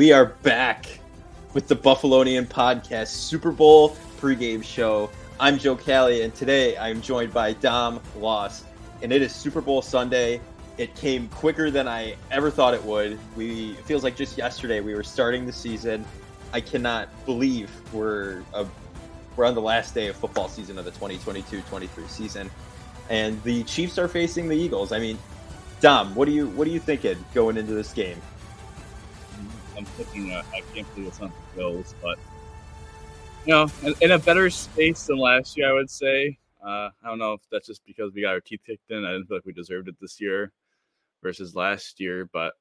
we are back with the Buffalonian Podcast Super Bowl pregame show. I'm Joe Kelly, and today I'm joined by Dom Loss, and it is Super Bowl Sunday. It came quicker than I ever thought it would. We it feels like just yesterday we were starting the season. I cannot believe we're a, we're on the last day of football season of the 2022-23 season, and the Chiefs are facing the Eagles. I mean, Dom, what do you what are you thinking going into this game? I'm thinking uh, I can't believe it's not the Bills, but you know, in, in, a better space than last year, I would say. Uh, I don't know if that's just because we got our teeth kicked in. I didn't feel like we deserved it this year versus last year, but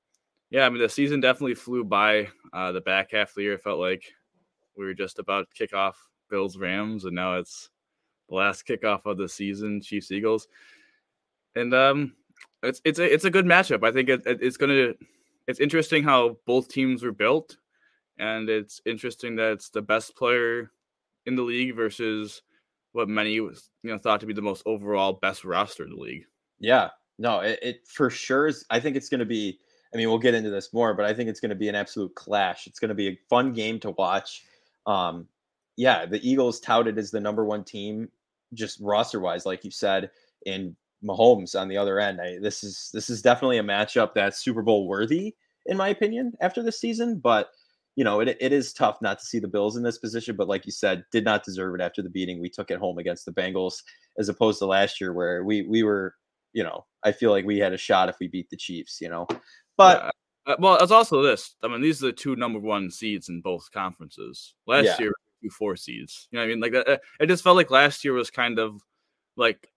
yeah, I mean the season definitely flew by. Uh, the back half of the year it felt like we were just about to kick off Bills Rams, and now it's the last kickoff of the season, Chiefs Eagles, and um, it's it's a it's a good matchup. I think it, it, it's gonna it's interesting how both teams were built, and it's interesting that it's the best player in the league versus what many was you know thought to be the most overall best roster in the league. Yeah, no, it, it for sure is. I think it's going to be. I mean, we'll get into this more, but I think it's going to be an absolute clash. It's going to be a fun game to watch. Um, yeah, the Eagles touted as the number one team, just roster wise, like you said, and Mahomes on the other end. I, this is this is definitely a matchup that's Super Bowl worthy, in my opinion, after this season. But you know, it, it is tough not to see the Bills in this position. But like you said, did not deserve it after the beating we took at home against the Bengals, as opposed to last year where we we were, you know, I feel like we had a shot if we beat the Chiefs. You know, but. Yeah. Uh, well, it's also this. I mean, these are the two number one seeds in both conferences. Last yeah. year, two four seeds. You know, what I mean, like uh, it just felt like last year was kind of like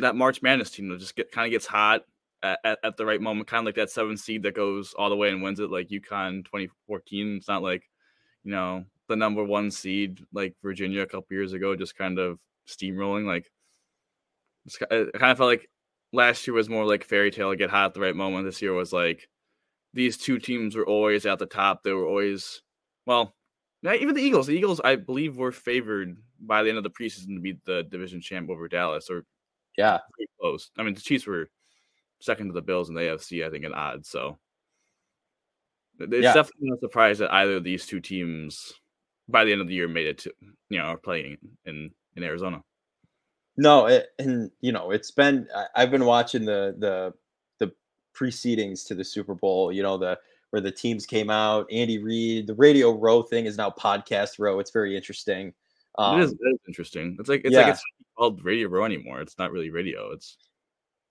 that March Madness team that just get kind of gets hot at, at, at, the right moment, kind of like that seven seed that goes all the way and wins it, like UConn 2014. It's not like you know the number one seed like Virginia a couple years ago, just kind of steamrolling. Like it kind of felt like last year was more like fairy tale, get hot at the right moment. This year was like these two teams were always at the top. They were always well, even the Eagles. The Eagles, I believe, were favored by the end of the preseason to beat the division champ over Dallas, or yeah, pretty close. I mean, the Chiefs were second to the Bills in the AFC, I think, in odds. So it's yeah. definitely no surprise that either of these two teams by the end of the year made it to you know are playing in in Arizona. No, it, and you know it's been I've been watching the the the precedings to the Super Bowl. You know the where the teams came out. Andy Reid, the Radio Row thing is now Podcast Row. It's very interesting. Um, it, is, it is interesting. It's like it's yeah. like it's called Radio Row anymore. It's not really radio. It's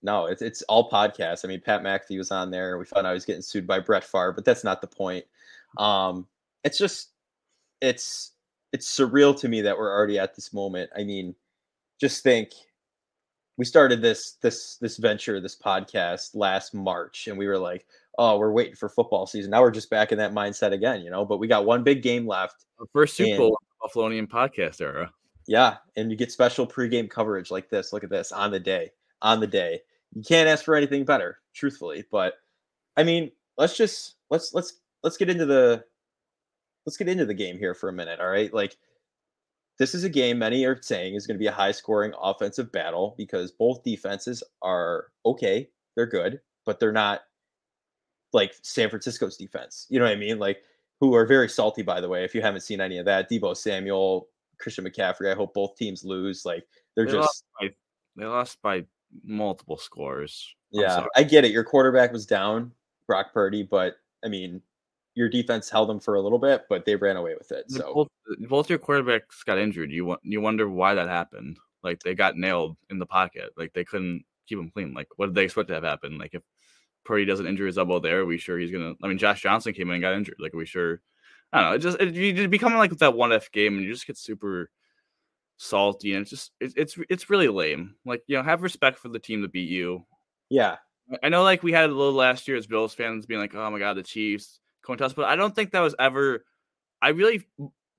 no, it's it's all podcasts. I mean, Pat McAfee was on there. We found out he was getting sued by Brett Favre, but that's not the point. Um, it's just it's it's surreal to me that we're already at this moment. I mean, just think we started this this this venture, this podcast last March, and we were like, oh, we're waiting for football season. Now we're just back in that mindset again, you know. But we got one big game left. Our first Super Bowl Buffalonian podcast era. Yeah, and you get special pregame coverage like this. Look at this on the day, on the day. You can't ask for anything better, truthfully. But I mean, let's just let's let's let's get into the let's get into the game here for a minute. All right, like this is a game many are saying is going to be a high scoring offensive battle because both defenses are okay, they're good, but they're not like San Francisco's defense. You know what I mean? Like who are very salty, by the way. If you haven't seen any of that, Deebo Samuel, Christian McCaffrey. I hope both teams lose. Like they're they just lost by, they lost by multiple scores. I'm yeah, sorry. I get it. Your quarterback was down, Brock Purdy, but I mean, your defense held them for a little bit, but they ran away with it. So both, both your quarterbacks got injured. You you wonder why that happened. Like they got nailed in the pocket. Like they couldn't keep them clean. Like what did they expect to have happen? Like if Purdy doesn't injure his elbow there, are we sure he's gonna? I mean, Josh Johnson came in and got injured. Like are we sure I don't know. It just it, you become like that one F game, and you just get super salty, and it's just it, it's it's really lame. Like you know, have respect for the team that beat you. Yeah, I know. Like we had a little last year as Bills fans being like, "Oh my god, the Chiefs going to us," but I don't think that was ever. I really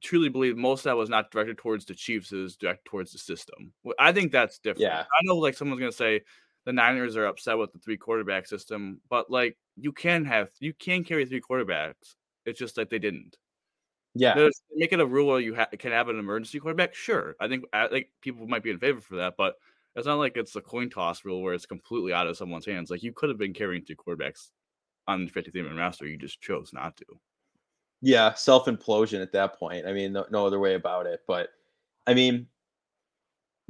truly believe most of that was not directed towards the Chiefs, is directed towards the system. I think that's different. Yeah, I know like someone's gonna say the Niners are upset with the three quarterback system, but like you can have you can carry three quarterbacks. It's just that they didn't. Yeah, There's, make it a rule where you ha- can have an emergency quarterback. Sure, I think I think people might be in favor for that, but it's not like it's a coin toss rule where it's completely out of someone's hands. Like you could have been carrying two quarterbacks on the 53 man roster, you just chose not to. Yeah, self implosion at that point. I mean, no, no other way about it. But I mean,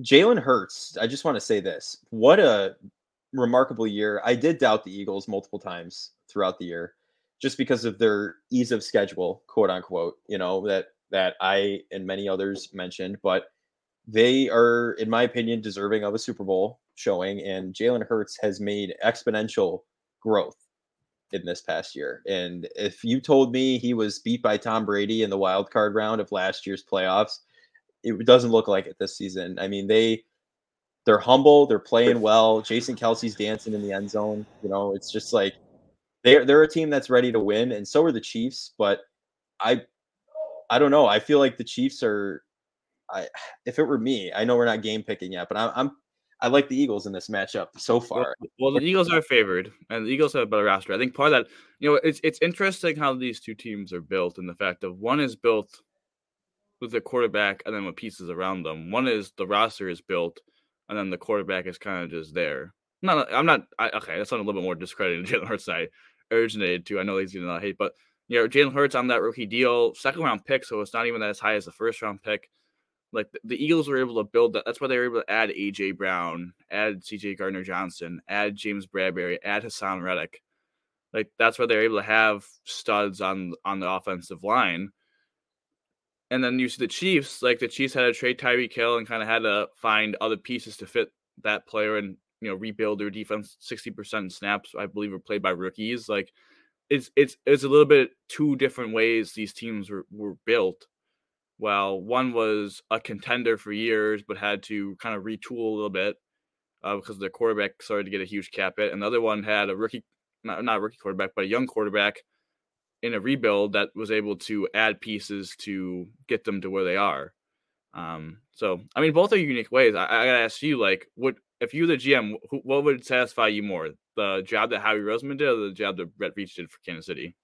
Jalen Hurts, I just want to say this. What a remarkable year. I did doubt the Eagles multiple times throughout the year just because of their ease of schedule, quote unquote, you know, that that I and many others mentioned, but they are, in my opinion, deserving of a Super Bowl showing. And Jalen Hurts has made exponential growth in this past year. And if you told me he was beat by Tom Brady in the wild card round of last year's playoffs, it doesn't look like it this season. I mean, they they're humble, they're playing well. Jason Kelce's dancing in the end zone. You know, it's just like they're they're a team that's ready to win, and so are the Chiefs. But I I don't know. I feel like the Chiefs are. I if it were me, I know we're not game picking yet, but I'm, I'm I like the Eagles in this matchup so far. Well, well, the Eagles are favored, and the Eagles have a better roster. I think part of that, you know, it's it's interesting how these two teams are built, and the fact of one is built with the quarterback and then with pieces around them. One is the roster is built, and then the quarterback is kind of just there. Not, I'm not. I, okay, that's on a little bit more discrediting Jalen Hurts. I originated to. I know he's getting a lot of hate, but you know, Jalen Hurts on that rookie deal, second round pick, so it's not even that as high as the first round pick. Like the, Eagles were able to build that. That's why they were able to add AJ Brown, add CJ Gardner Johnson, add James Bradberry, add Haason Reddick. Like that's why they're able to have studs on on the offensive line. And then you see the Chiefs, like the Chiefs had to trade Tyreek Hill and kind of had to find other pieces to fit that player and you know rebuild their defense. Sixty percent snaps, I believe, were played by rookies. Like it's it's it's a little bit two different ways these teams were, were built. well one was a contender for years, but had to kind of retool a little bit uh, because their quarterback started to get a huge cap hit, and the other one had a rookie, not not rookie quarterback, but a young quarterback in a rebuild that was able to add pieces to get them to where they are. Um, so I mean, both are unique ways. I, I gotta ask you, like, what if you the GM, what would satisfy you more, the job that Howie Roseman did, or the job that Brett Veach did for Kansas City?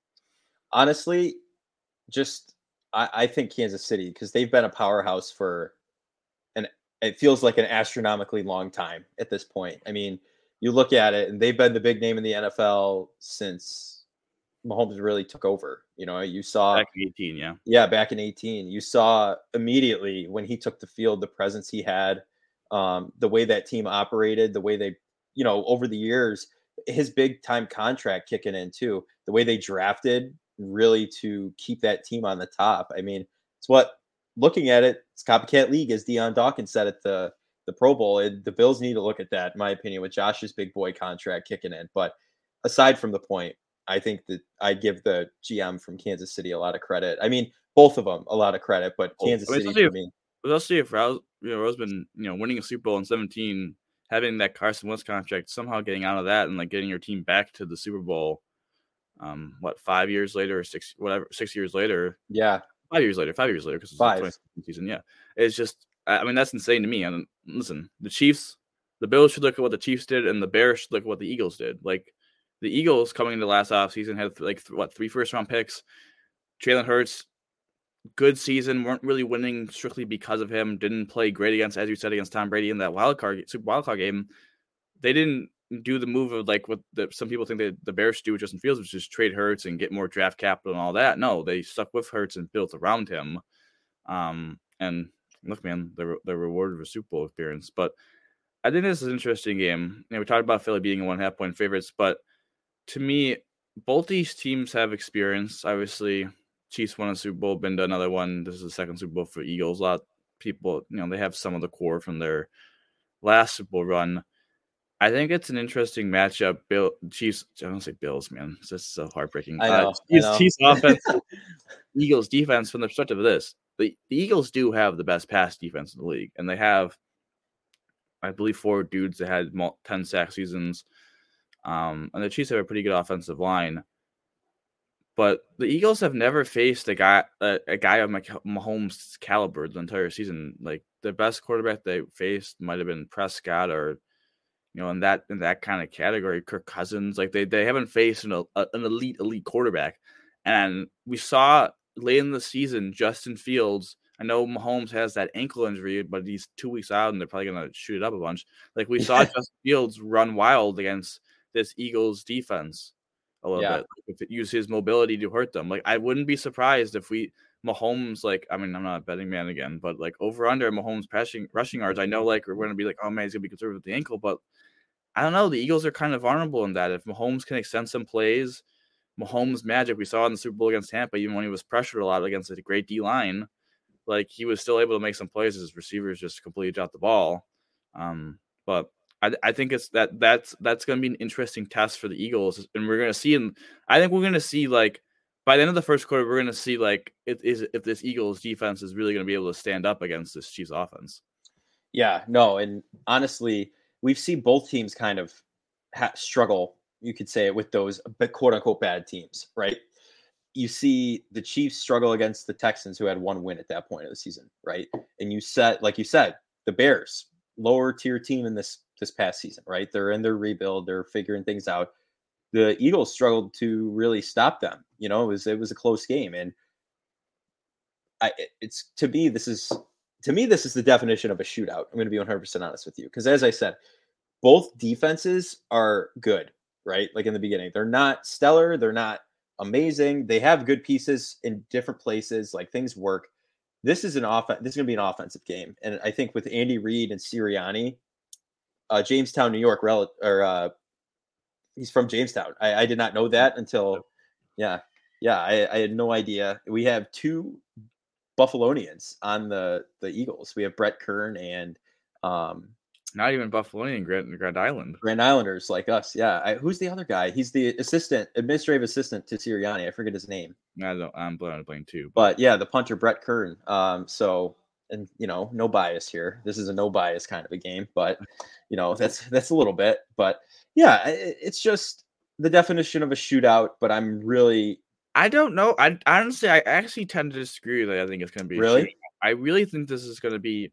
Honestly, just I, I think Kansas City because they've been a powerhouse for an it feels like an astronomically long time at this point. I mean, you look at it, and they've been the big name in the NFL since Mahomes really took over. You know, you saw back in 18, yeah. Yeah, back in 18. You saw immediately when he took the field the presence he had, um, the way that team operated, the way they, you know, over the years, his big time contract kicking in too, the way they drafted really to keep that team on the top. I mean, it's what looking at it, it's copycat league, as Dion Dawkins said at the the Pro Bowl. It, the Bills need to look at that, in my opinion, with Josh's big boy contract kicking in. But aside from the point, I think that I give the GM from Kansas City a lot of credit. I mean, both of them a lot of credit, but Kansas City, I mean, City for me. Especially if Rose, you know, Roseman, you know, winning a Super Bowl in 17, having that Carson Wentz contract, somehow getting out of that and like getting your team back to the Super Bowl. Um, what five years later, or six, whatever, six years later? Yeah, five years later, five years later, because it's five season. Yeah, it's just, I mean, that's insane to me. And listen, the Chiefs, the Bills should look at what the Chiefs did, and the Bears should look at what the Eagles did. Like the Eagles coming into last offseason had like what three first round picks. Jalen Hurts good season. weren't really winning strictly because of him. Didn't play great against, as you said, against Tom Brady in that wild card Super wild card game. They didn't do the move of like what the, some people think that the Bears do with Justin Fields, which is trade Hurts and get more draft capital and all that. No, they stuck with Hurts and built around him. Um, and look, man, they're they're rewarded with Super Bowl appearance. But I think this is an interesting game. You know, we talked about Philly being a one half point favorites, but to me, both these teams have experience. Obviously, Chiefs won a Super Bowl, been to another one. This is the second Super Bowl for Eagles. A lot of people, you know, they have some of the core from their last Super Bowl run. I think it's an interesting matchup. Bill Chiefs, I don't say Bills, man. It's just so heartbreaking. I know, uh, Chiefs, I know. Chiefs offense, Eagles defense. From the perspective of this, the, the Eagles do have the best pass defense in the league, and they have, I believe, four dudes that had ten sack seasons. Um, and the Chiefs have a pretty good offensive line. But the Eagles have never faced a guy a, a guy of Mahomes' caliber the entire season. Like the best quarterback they faced might have been Prescott or you know in that in that kind of category, Kirk Cousins. Like they they haven't faced an, a, an elite elite quarterback. And we saw late in the season Justin Fields. I know Mahomes has that ankle injury, but he's two weeks out and they're probably gonna shoot it up a bunch. Like we saw Justin Fields run wild against this Eagles defense a little yeah. bit. If it use his mobility to hurt them, like I wouldn't be surprised if we Mahomes, like I mean, I'm not a betting man again, but like over under Mahomes passing rushing yards, I know like we're going to be like, oh man, he's gonna be conservative with the ankle, but I don't know. The Eagles are kind of vulnerable in that. If Mahomes can extend some plays, Mahomes magic we saw in the Super Bowl against Tampa, even when he was pressured a lot against a great D line, like he was still able to make some plays. His receivers just completely dropped the ball. Um, but I, I think it's that that's that's going to be an interesting test for the Eagles, and we're going to see. And I think we're going to see like by the end of the first quarter, we're going to see like is if this Eagles defense is really going to be able to stand up against this Chiefs offense. Yeah, no, and honestly, we've seen both teams kind of ha- struggle. You could say it with those quote unquote bad teams, right? You see the Chiefs struggle against the Texans, who had one win at that point of the season, right? And you said, like you said, the Bears, lower tier team in this this past season, right? They're in their rebuild, they're figuring things out. The Eagles struggled to really stop them. You know, it was it was a close game, and I it's to me this is to me this is the definition of a shootout. I'm going to be 100 percent honest with you because as I said, both defenses are good, right? Like in the beginning, they're not stellar, they're not amazing. They have good pieces in different places, like things work. This is an offense. This is going to be an offensive game, and I think with Andy Reid and Sirianni, uh, Jamestown, New York, rel- or uh, he's from Jamestown. I, I, did not know that until, yeah, yeah, I, I, had no idea. We have two Buffalonians on the the Eagles. We have Brett Kern and um, not even Buffalonian, Grand, Grand Island. Grand Islanders like us, yeah. I, who's the other guy? He's the assistant, administrative assistant to Sirianni. I forget his name. I don't. I'm playing too. But. but yeah, the punter Brett Kern. Um, so and you know, no bias here. This is a no bias kind of a game, but you know, that's that's a little bit. But yeah, it's just the definition of a shootout. But I'm really, I don't know. I honestly, I actually tend to disagree. That I think it's going to be really. I really think this is going to be.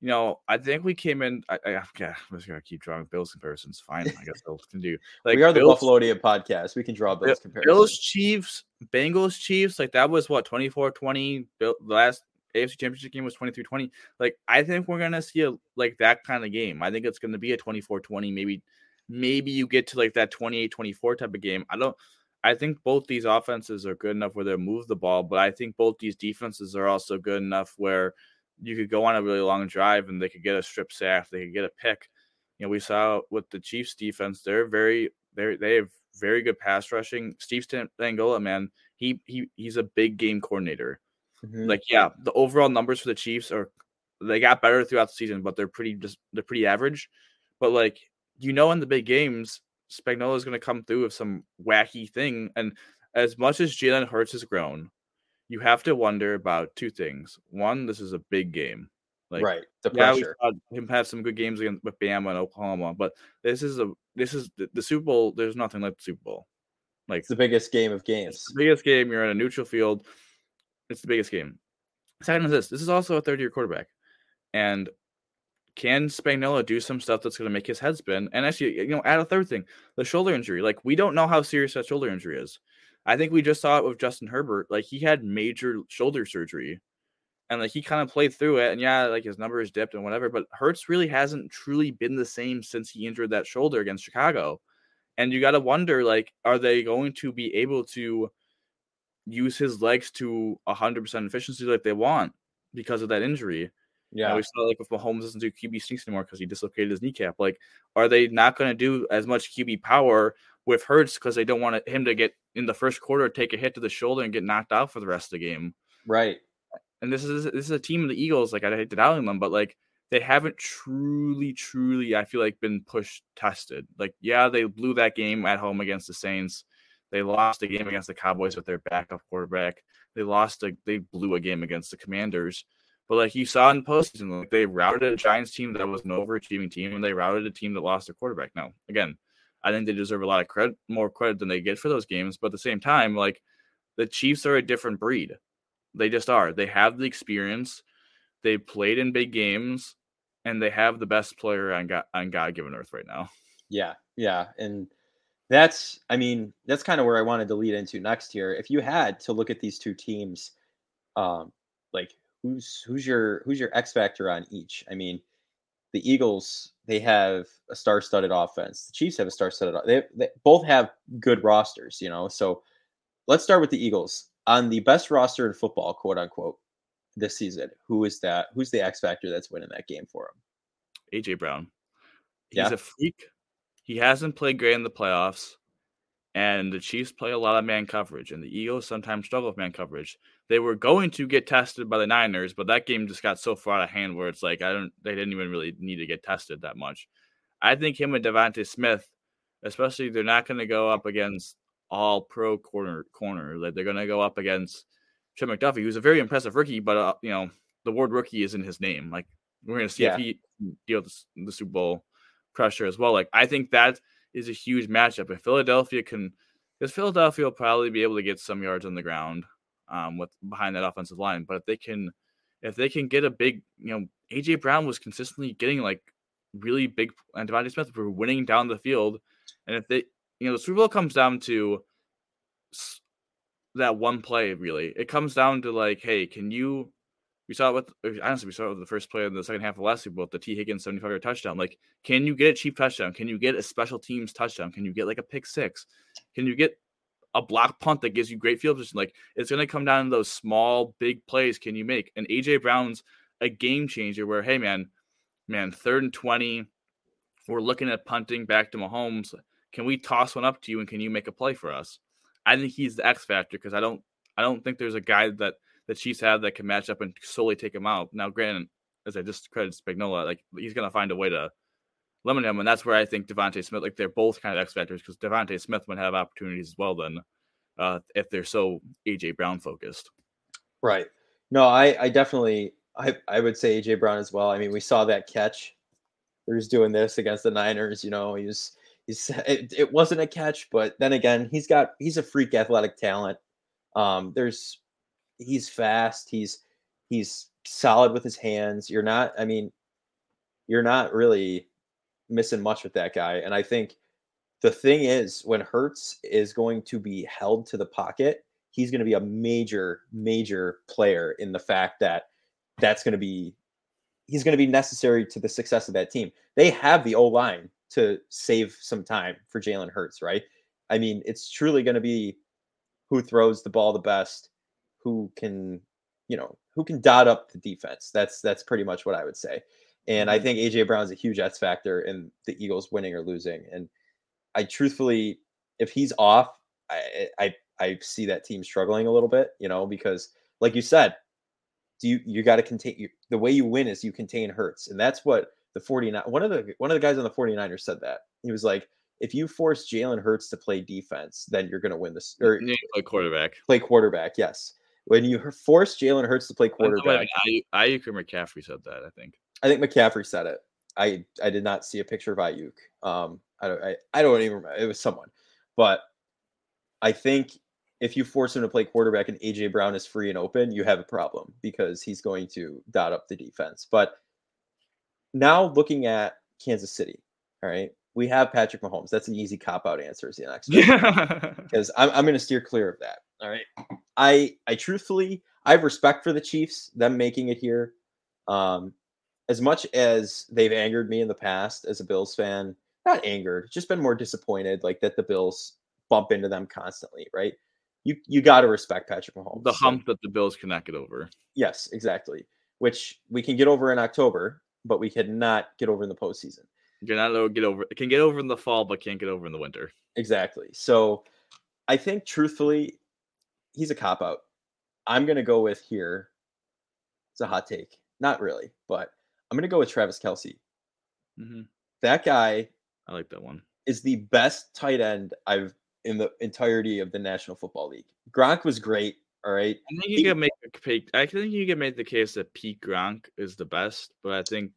You know, I think we came in. I, I I'm just gonna keep drawing Bills comparisons. Fine, I guess Bills can do. Like we are the Bills, Buffalonia podcast. We can draw Bills comparisons. Bills Chiefs, Bengals Chiefs. Like that was what 24-20. The last AFC Championship game was 23-20. Like I think we're gonna see a like that kind of game. I think it's gonna be a 24-20, maybe maybe you get to like that 28-24 type of game. I don't I think both these offenses are good enough where they move the ball, but I think both these defenses are also good enough where you could go on a really long drive and they could get a strip sack, they could get a pick. You know, we saw with the Chiefs defense, they're very they they have very good pass rushing. Steve Spagnuolo, man, he he he's a big game coordinator. Mm-hmm. Like, yeah, the overall numbers for the Chiefs are they got better throughout the season, but they're pretty just they're pretty average. But like you know, in the big games, Spagnuolo is going to come through with some wacky thing. And as much as Jalen Hurts has grown, you have to wonder about two things. One, this is a big game. Like, right, the pressure. Yeah, we him have some good games against with Bama and Oklahoma, but this is a this is the, the Super Bowl. There's nothing like the Super Bowl. Like it's the biggest game of games. biggest game. You're in a neutral field. It's the biggest game. Second is this. This is also a third year quarterback. And can Spagnuolo do some stuff that's going to make his head spin? And actually, you know, add a third thing the shoulder injury. Like, we don't know how serious that shoulder injury is. I think we just saw it with Justin Herbert. Like, he had major shoulder surgery and like he kind of played through it. And yeah, like his numbers dipped and whatever, but Hurts really hasn't truly been the same since he injured that shoulder against Chicago. And you got to wonder, like, are they going to be able to use his legs to 100% efficiency like they want because of that injury. Yeah, and we saw like if Mahomes doesn't do QB sneaks anymore because he dislocated his kneecap. Like, are they not going to do as much QB power with Hurts because they don't want him to get in the first quarter, take a hit to the shoulder, and get knocked out for the rest of the game? Right. And this is this is a team of the Eagles. Like I hate to doubting them, but like they haven't truly, truly, I feel like been pushed tested. Like yeah, they blew that game at home against the Saints they lost a game against the Cowboys with their backup quarterback. They lost a they blew a game against the Commanders. But like you saw in postseason, like they routed a Giants team that was an overachieving team, and they routed a team that lost their quarterback. Now, again, I think they deserve a lot of credit, more credit than they get for those games. But at the same time, like the Chiefs are a different breed. They just are. They have the experience. They played in big games, and they have the best player on God on God given earth right now. Yeah, yeah, and that's i mean that's kind of where i wanted to lead into next here if you had to look at these two teams um like who's who's your who's your x factor on each i mean the Eagles they have a star-studded offense. The Chiefs have a star-studded. They, they both have good rosters, you know. So let's start with the Eagles on the best roster in football, quote unquote, this season. Who is that? Who's the X factor that's winning that game for him? AJ Brown. He's yeah. a freak. He hasn't played great in the playoffs, and the Chiefs play a lot of man coverage, and the Eagles sometimes struggle with man coverage. They were going to get tested by the Niners, but that game just got so far out of hand where it's like I don't. They didn't even really need to get tested that much. I think him and DeVonta Smith, especially, they're not going to go up against all pro corner corner. Like they're going to go up against Trent McDuffie, who's a very impressive rookie, but uh, you know the word rookie is in his name. Like we're going to see yeah. if he deals the Super Bowl pressure as well. Like I think that is a huge matchup. If Philadelphia can, because Philadelphia will probably be able to get some yards on the ground um, with behind that offensive line. But if they can, if they can get a big, you know, AJ Brown was consistently getting like really big, and DeVonta Smith were winning down the field, and if they, you know, the Super Bowl comes down to that one play. Really, it comes down to like, hey, can you we saw it with uh, honestly, we saw it with the first play in the second half of last Super Bowl, the Tee Higgins 75 yard touchdown. Like, can you get a cheap touchdown? Can you get a special teams touchdown? Can you get like a pick six? Can you get a block punt that gives you great field position? Like, it's going to come down to those small, big plays. Can you make? And AJ Brown's a game changer where, hey, man, man, third and 20, we're looking at punting back to Mahomes. Can we toss one up to you and can you make a play for us? I think he's the X factor because I don't, I don't think there's a guy that the Chiefs have that can match up and solely take him out. Now, granted, as I just credit Spagnuolo, like he's going to find a way to limit him, and that's where I think DeVonta Smith, like they're both kind of X factors because DeVonta Smith would have opportunities as well. Then, uh, if they're so AJ Brown focused, right? No, I, I definitely, I, I would say AJ Brown as well. I mean, we saw that catch. He was doing this against the Niners. You know, he was, he's, it, it wasn't a catch, but then again, he's got, he's a freak athletic talent. Um, there's he's fast. He's he's solid with his hands. You're not. I mean, you're not really missing much with that guy. And I think the thing is, when Hurts is going to be held to the pocket, he's going to be a major, major player in the fact that that's going to be he's going to be necessary to the success of that team. They have the O line to save some time for Jalen Hurts, right? I mean, it's truly going to be who throws the ball the best, who can, you know, who can dot up the defense. That's that's pretty much what I would say. And I mm-hmm. think AJ Brown's a huge X factor in the Eagles winning or losing. And I truthfully, if he's off, I I, I see that team struggling a little bit, you know, because like you said, do you you got to contain you, the way you win is you contain Hurts. And that's what the 49 one of the one of the guys on the 49ers said that. He was like, if you force Jalen Hurts to play defense, then you're going to win this. Or play quarterback. Play quarterback, yes when you force Jalen Hurts to play quarterback. Aiyuk or McCaffrey said that. I think. I think McCaffrey said it. I I did not see a picture of Aiyuk. Um, I don't I, I don't even remember. It was someone, but I think if you force him to play quarterback and AJ Brown is free and open, you have a problem because he's going to dot up the defense. But now looking at Kansas City, all right, we have Patrick Mahomes. That's an easy cop out answer. Is the next because I'm I'm going to steer clear of that. All right. I I truthfully I have respect for the Chiefs, them making it here. Um, as much as they've angered me in the past as a Bills fan, not angered, just been more disappointed, like that the Bills bump into them constantly, right? You you got to respect Patrick Mahomes. The hump so. that the Bills cannot get over. Yes, exactly. Which we can get over in October, but we cannot get over in the postseason. You're not get over. It can get over in the fall, but can't get over in the winter. Exactly. So, I think truthfully, he's a cop out. I'm gonna go with here. It's a hot take, not really, but I'm gonna go with Travis Kelce. Mm-hmm. That guy, I like that one. Is the best tight end I've in the entirety of the National Football League. Gronk was great. All right. I think you he, can make a I think you can make the case that Pete Gronk is the best, but I think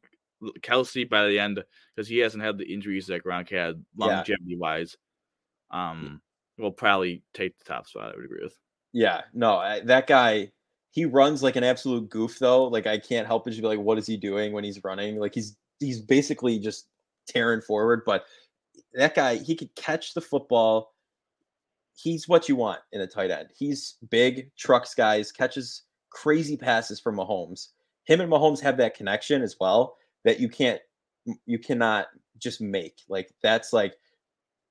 Kelce by the end because he hasn't had the injuries that Gronk had longevity yeah. wise. Um, will probably take the top spot. I would agree with. Yeah, no, I, that guy, he runs like an absolute goof though. Like I can't help but just be like, what is he doing when he's running? Like he's he's basically just tearing forward. But that guy, he could catch the football. He's what you want in a tight end. He's big, trucks guys, catches crazy passes from Mahomes. Him and Mahomes have that connection as well that you can't you cannot just make like that's like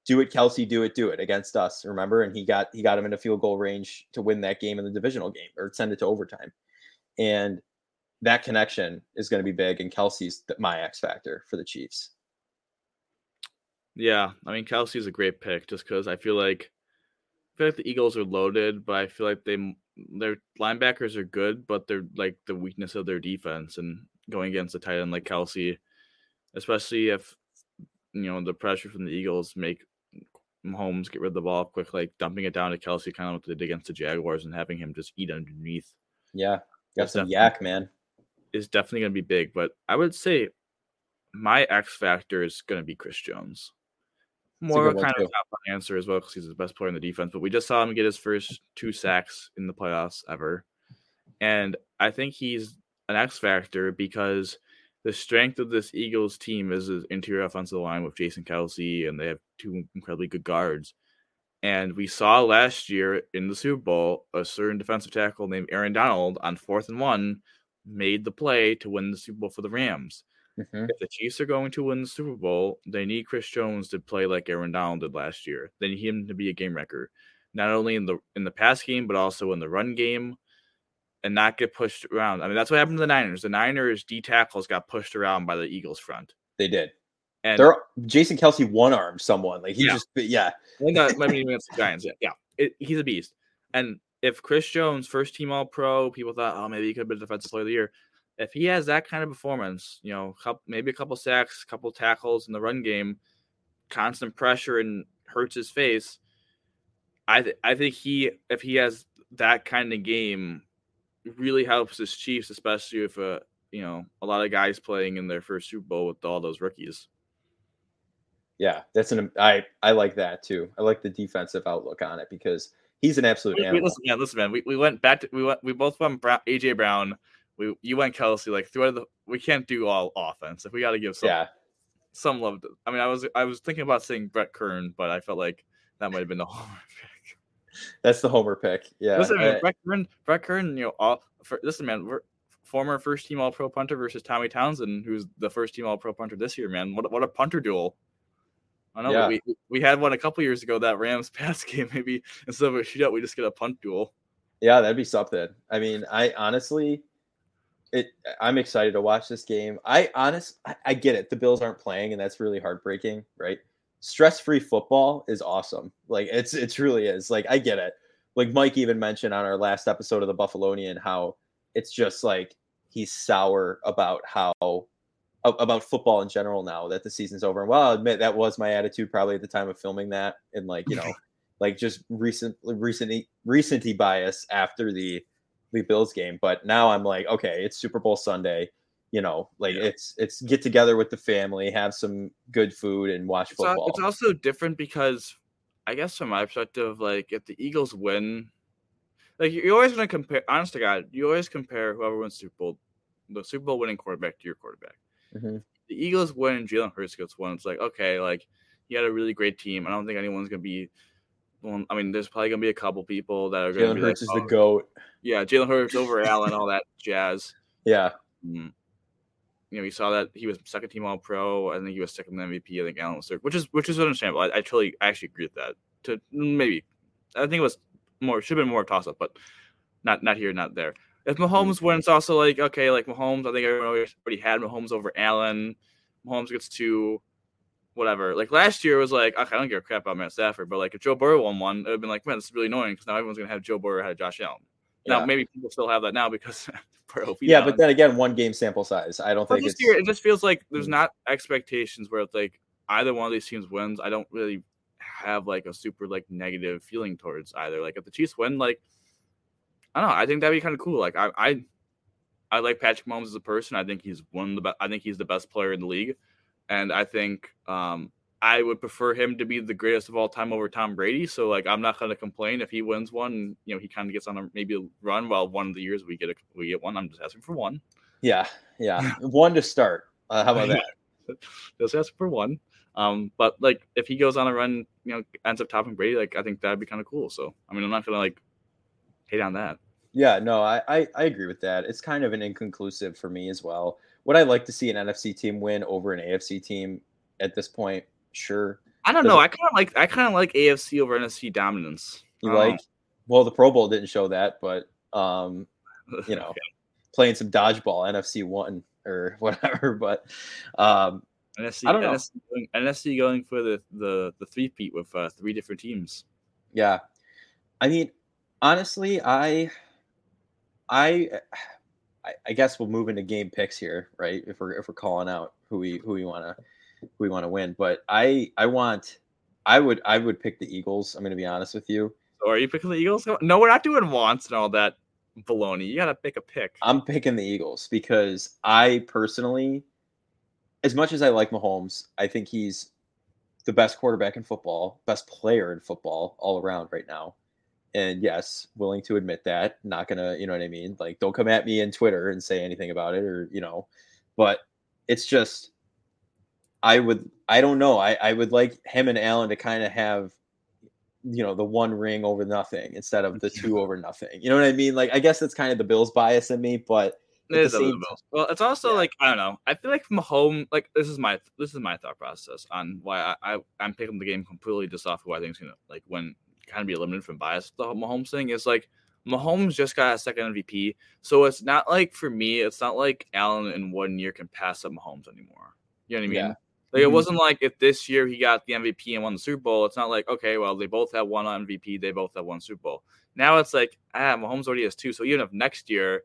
do it Kelce, do it, do it against us. Remember, and he got he got him in a field goal range to win that game in the divisional game or send it to overtime, and that connection is going to be big. And Kelce's my X factor for the Chiefs. Yeah, I mean Kelce's a great pick just because I feel like I feel like the Eagles are loaded, but I feel like they their linebackers are good, but they're like the weakness of their defense and going against a tight end like Kelce, especially if you know the pressure from the Eagles make Mahomes get rid of the ball quick, like dumping it down to Kelce, kind of what they did against the Jaguars, and having him just eat underneath. Yeah, got some YAC, man. Is definitely going to be big, but I would say my X factor is going to be Chris Jones. More kind of top answer as well because he's the best player in the defense. But we just saw him get his first two sacks in the playoffs ever, and I think he's an X factor because the strength of this Eagles team is his interior offensive line with Jason Kelce, and they have two incredibly good guards. And we saw last year in the Super Bowl a certain defensive tackle named Aaron Donald on fourth and one made the play to win the Super Bowl for the Rams. Mm-hmm. If the Chiefs are going to win the Super Bowl, they need Chris Jones to play like Aaron Donald did last year. They need him to be a game wrecker, not only in the in the pass game but also in the run game, and not get pushed around. I mean, that's what happened to the Niners. The Niners D tackles got pushed around by the Eagles front. They did. And They're, Jason Kelce one armed someone like he yeah. just yeah. Not, maybe against the Giants. Yeah, yeah. It, he's a beast. And if Chris Jones, first team All Pro, people thought, oh, maybe he could have been defensive player of the year if he has that kind of performance, you know, maybe a couple sacks, a couple tackles in the run game, constant pressure and hurts his face, I th- I think he if he has that kind of game, really helps his Chiefs, especially if uh you know a lot of guys playing in their first Super Bowl with all those rookies. Yeah, that's an I I like that too. I like the defensive outlook on it because he's an absolute animal. Listen, man, listen, man. We, we went back to we went we both went Brown, AJ Brown we you went Kelce like throughout the we can't do all offense. If we got to give some yeah. some love. To, I mean, I was I was thinking about saying Brett Kern, but I felt like that might have been the pick. That's the homer pick. Yeah. Listen, man, Brett Kern, Brett Kern, you know, all for, listen, man, we're former first team All Pro punter versus Tommy Townsend, who's the first team All Pro punter this year. Man, what what a punter duel! I know yeah. we we had one a couple years ago that Rams pass game. Maybe instead of a shootout, we just get a punt duel. Yeah, that'd be something. I mean, I honestly it i'm excited to watch this game i honest I, I, get it the bills aren't playing and that's really heartbreaking right stress-free football is awesome like it's it truly is like i get it like mike even mentioned on our last episode of the buffalonian how it's just like he's sour about how about football in general now that the season's over and well i'll admit that was my attitude probably at the time of filming that and like you know like just recent recently recency bias after the the Bills game. But now I'm like, okay, it's Super Bowl Sunday. You know, like yeah. it's it's get together with the family, have some good food, and watch it's football. it's also different because, I guess, from my perspective, like if the Eagles win, like you're always going to compare. Honest to God, you always compare whoever wins Super Bowl, the Super Bowl winning quarterback to your quarterback. Mm-hmm. The Eagles win, and Jalen Hurts gets one. It's like okay, like he had a really great team. I don't think anyone's going to be well, I mean, there's probably gonna be a couple people that are going to be Hurts like, is oh, the goat. Yeah, Jalen Hurts over Allen, all that jazz. Yeah. Mm. You know, we saw that he was second team All Pro. I think he was second MVP. I think Allen was third, which is which is understandable. I, I totally I actually agree with that. To maybe, I think it was more should have been more toss up, but not not here, not there. If mm-hmm. Mahomes wins, also like okay, like Mahomes, I think everyone already had Mahomes over Allen. Mahomes gets two whatever. Like last year was like, okay, I don't give a crap about Matt Stafford, but like if Joe Burrow won one, it would have been like, man, this is really annoying because now everyone's gonna have Joe Burrow ahead of Josh Allen. Yeah. Now maybe people still have that now because Yeah, but then again, one game sample size. I don't but think year it just feels like there's hmm. not expectations where it's like either one of these teams wins. I don't really have like a super like negative feeling towards either. Like if the Chiefs win, like I don't know, I think that'd be kind of cool. Like I I I like Patrick Mahomes as a person. I think he's one of the best. I think he's the best player in the league and I think um, I would prefer him to be the greatest of all time over Tom Brady. So like I'm not going to complain if he wins one. You know, he kind of gets on a maybe a run. while one of the years we get a, we get one. I'm just asking for one. Yeah, yeah, one to start. Uh, how about that? just ask for one. Um, but like if he goes on a run, you know, ends up topping Brady, like I think that'd be kind of cool. So I mean, I'm not gonna like hate on that. Yeah, no, I, I, I agree with that. It's kind of an inconclusive for me as well. Would I like to see an NFC team win over an AFC team at this point? Sure. I don't know. I kind of like I kind of like AFC over NFC dominance. You like? Well, the Pro Bowl didn't show that, but um, you know, okay. playing some dodgeball, NFC one or whatever. But um, NFC, I don't know. NFC going, NFC going for the the the three-peat with uh, three different teams. Yeah, I mean, honestly, I, I, I guess we'll move into game picks here, right? If we're if we're calling out who we who we want to we want to win, but I I want I would I would pick the Eagles. I'm going to be honest with you. So are you picking the Eagles? No, we're not doing wants and all that baloney. You got to pick a pick. I'm picking the Eagles because I personally, as much as I like Mahomes, I think he's the best quarterback in football, best player in football all around right now. And yes, willing to admit that. Not gonna, you know what I mean? Like, don't come at me in Twitter and say anything about it, or you know. But it's just, I would, I don't know. I, I would like him and Allen to kind of have you know the one ring over nothing instead of the two over nothing. You know what I mean? Like I guess that's kind of the Bills bias in me, but it is same, well, it's also yeah. like I don't know. I feel like Mahomes, like this is my this is my thought process on why I, I am picking the game completely just off who I think is gonna like when kind of be eliminated from bias. The Mahomes thing is like Mahomes just got a second MVP, so it's not like for me, it's not like Allen in one year can pass up Mahomes anymore. You know what I mean? Yeah. Like mm-hmm. it wasn't like if this year he got the MVP and won the Super Bowl, it's not like okay, well they both have one MVP, they both have one Super Bowl. Now it's like ah, Mahomes already has two. So even if next year,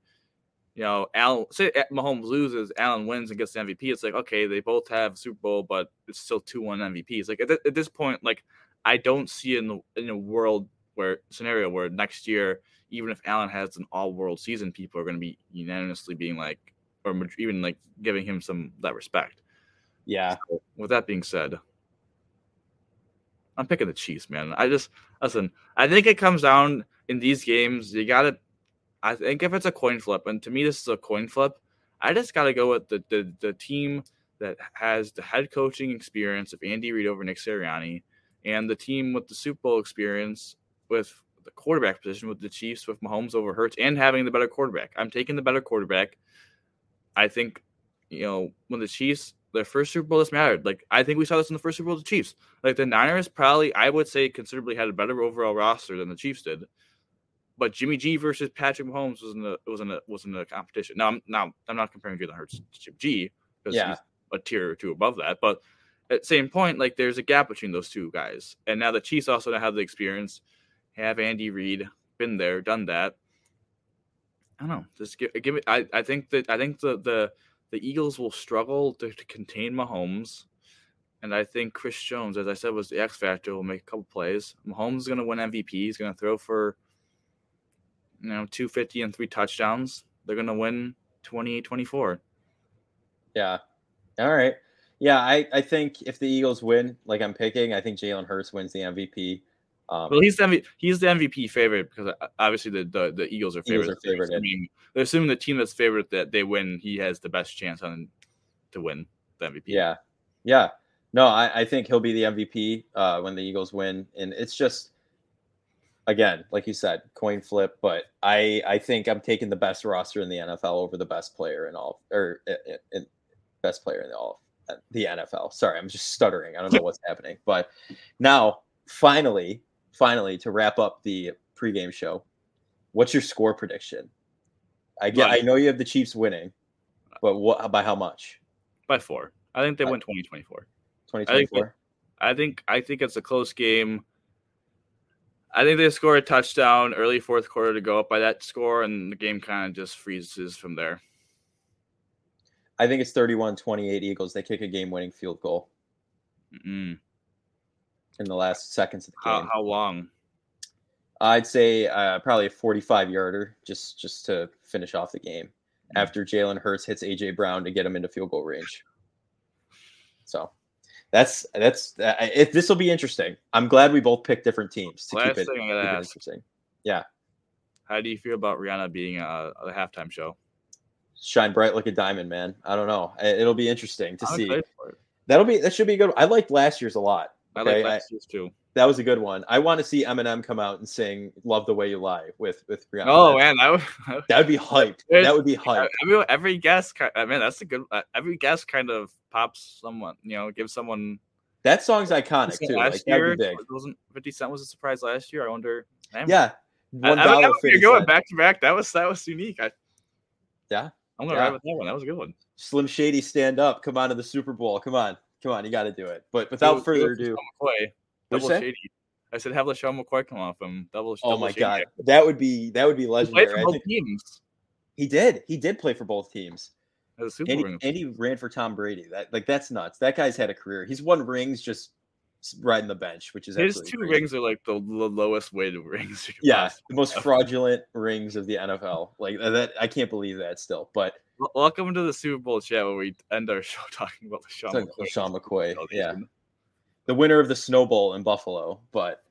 you know, Allen say Mahomes loses, Allen wins and gets the MVP, it's like okay, they both have Super Bowl, but it's still two one MVPs. Like at, th- at this point, like I don't see in the, in a world where scenario where next year, even if Allen has an all world season, people are going to be unanimously being like, or even like giving him some that respect. Yeah. So, with that being said, I'm picking the Chiefs, man. I just listen. I think it comes down in these games. You got to. I think if it's a coin flip, and to me this is a coin flip, I just got to go with the, the the team that has the head coaching experience of Andy Reid over Nick Sirianni, and the team with the Super Bowl experience with the quarterback position with the Chiefs with Mahomes over Hurts and having the better quarterback. I'm taking the better quarterback. I think, you know, when the Chiefs their first Super Bowl this mattered. Like I think we saw this in the first Super Bowl of the Chiefs. Like the Niners probably, I would say, considerably had a better overall roster than the Chiefs did. But Jimmy G versus Patrick Mahomes was in the was in the was in the competition. Now I'm now I'm not comparing Jalen Hurts to Jimmy G because yeah. he's a tier or two above that. But at the same point, like there's a gap between those two guys. And now the Chiefs also have the experience, have Andy Reid, been there, done that. I don't know. Just give, give it. I, I think that I think the the the Eagles will struggle to, to contain Mahomes. And I think Chris Jones, as I said, was the X factor. Will make a couple plays. Mahomes is going to win MVP. He's going to throw for you know 250 and three touchdowns. They're going to win 28-24. Yeah. All right. Yeah, I, I think if the Eagles win, like I'm picking, I think Jalen Hurts wins the MVP. Um, well, he's the MVP, he's the MVP favorite because uh, obviously the the, the Eagles are favorite. Eagles are favored. They're assuming, they're assuming the team that's favorite that they win, he has the best chance on to win the MVP. Yeah, yeah. No, I, I think he'll be the MVP uh, when the Eagles win, and it's just again, like you said, coin flip. But I I think I'm taking the best roster in the NFL over the best player in all or in, in best player in the all uh, the NFL. Sorry, I'm just stuttering. I don't know what's happening. But now, finally, finally to wrap up the pregame show, what's your score prediction? I get, right. I know you have the Chiefs winning, but what by how much? By four. I think they by, win 2024. 2024. I think I think it's a close game. I think they score a touchdown early fourth quarter to go up by that score, and the game kind of just freezes from there. I think it's 31 28 Eagles. They kick a game winning field goal. Mm-mm in the last seconds of the game. How, how long? I'd say uh, probably a 45 yarder just just to finish off the game mm-hmm. after Jalen Hurts hits AJ Brown to get him into field goal range. So that's that's uh, it, this will be interesting. I'm glad we both picked different teams to Last keep it, keep it interesting. Yeah. How do you feel about Rihanna being a, a halftime show? Shine bright like a diamond, man. I don't know. It'll be interesting to I'm see. That'll be that should be good. I liked last year's a lot. I like last year's too. That was a good one. I want to see Eminem come out and sing "Love the Way You Lie" with with Rihanna. Oh man, that would that would be hyped. That would be hyped. Mean, every guest, I mean, that's a good. Uh, every guest kind of pops someone, you know, gives someone. That song's iconic too. Last like, year, wasn't Fifty Cent was a surprise last year? I wonder. Man, yeah, one dollar. You're going back to back. That was that was unique. I, yeah, I'm gonna yeah. ride with that one. That was a good one. Slim Shady, stand up. Come on to the Super Bowl. Come on, come on. You got to do it. But without was, further ado, McCoy, double shady. I said have LeSean McCoy come off him. Double. Oh my god, that would be that would be legendary. He, teams. he did. He did play for both teams. And he, and he, ran for Tom Brady. That like that's nuts. That guy's had a career. He's won rings just riding the bench, which is his two crazy. rings are like the, the lowest weighted rings. Yeah, the most fraudulent rings of the NFL. Like that, I can't believe that still. But welcome to the Super Bowl chat where we end our show talking about McCoy. LeSean McCoy, yeah, the winner of the Snow Bowl in Buffalo. But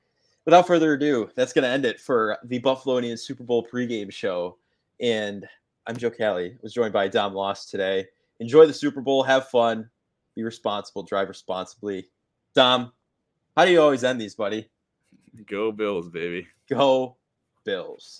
without further ado, that's going to end it for the Buffalonians Super Bowl pregame show. And I'm Joe Kelly. Was joined by Dom Loss today. Enjoy the Super Bowl. Have fun. Be responsible. Drive responsibly. Dom, how do you always end these, buddy? Go Bills, baby. Go Bills.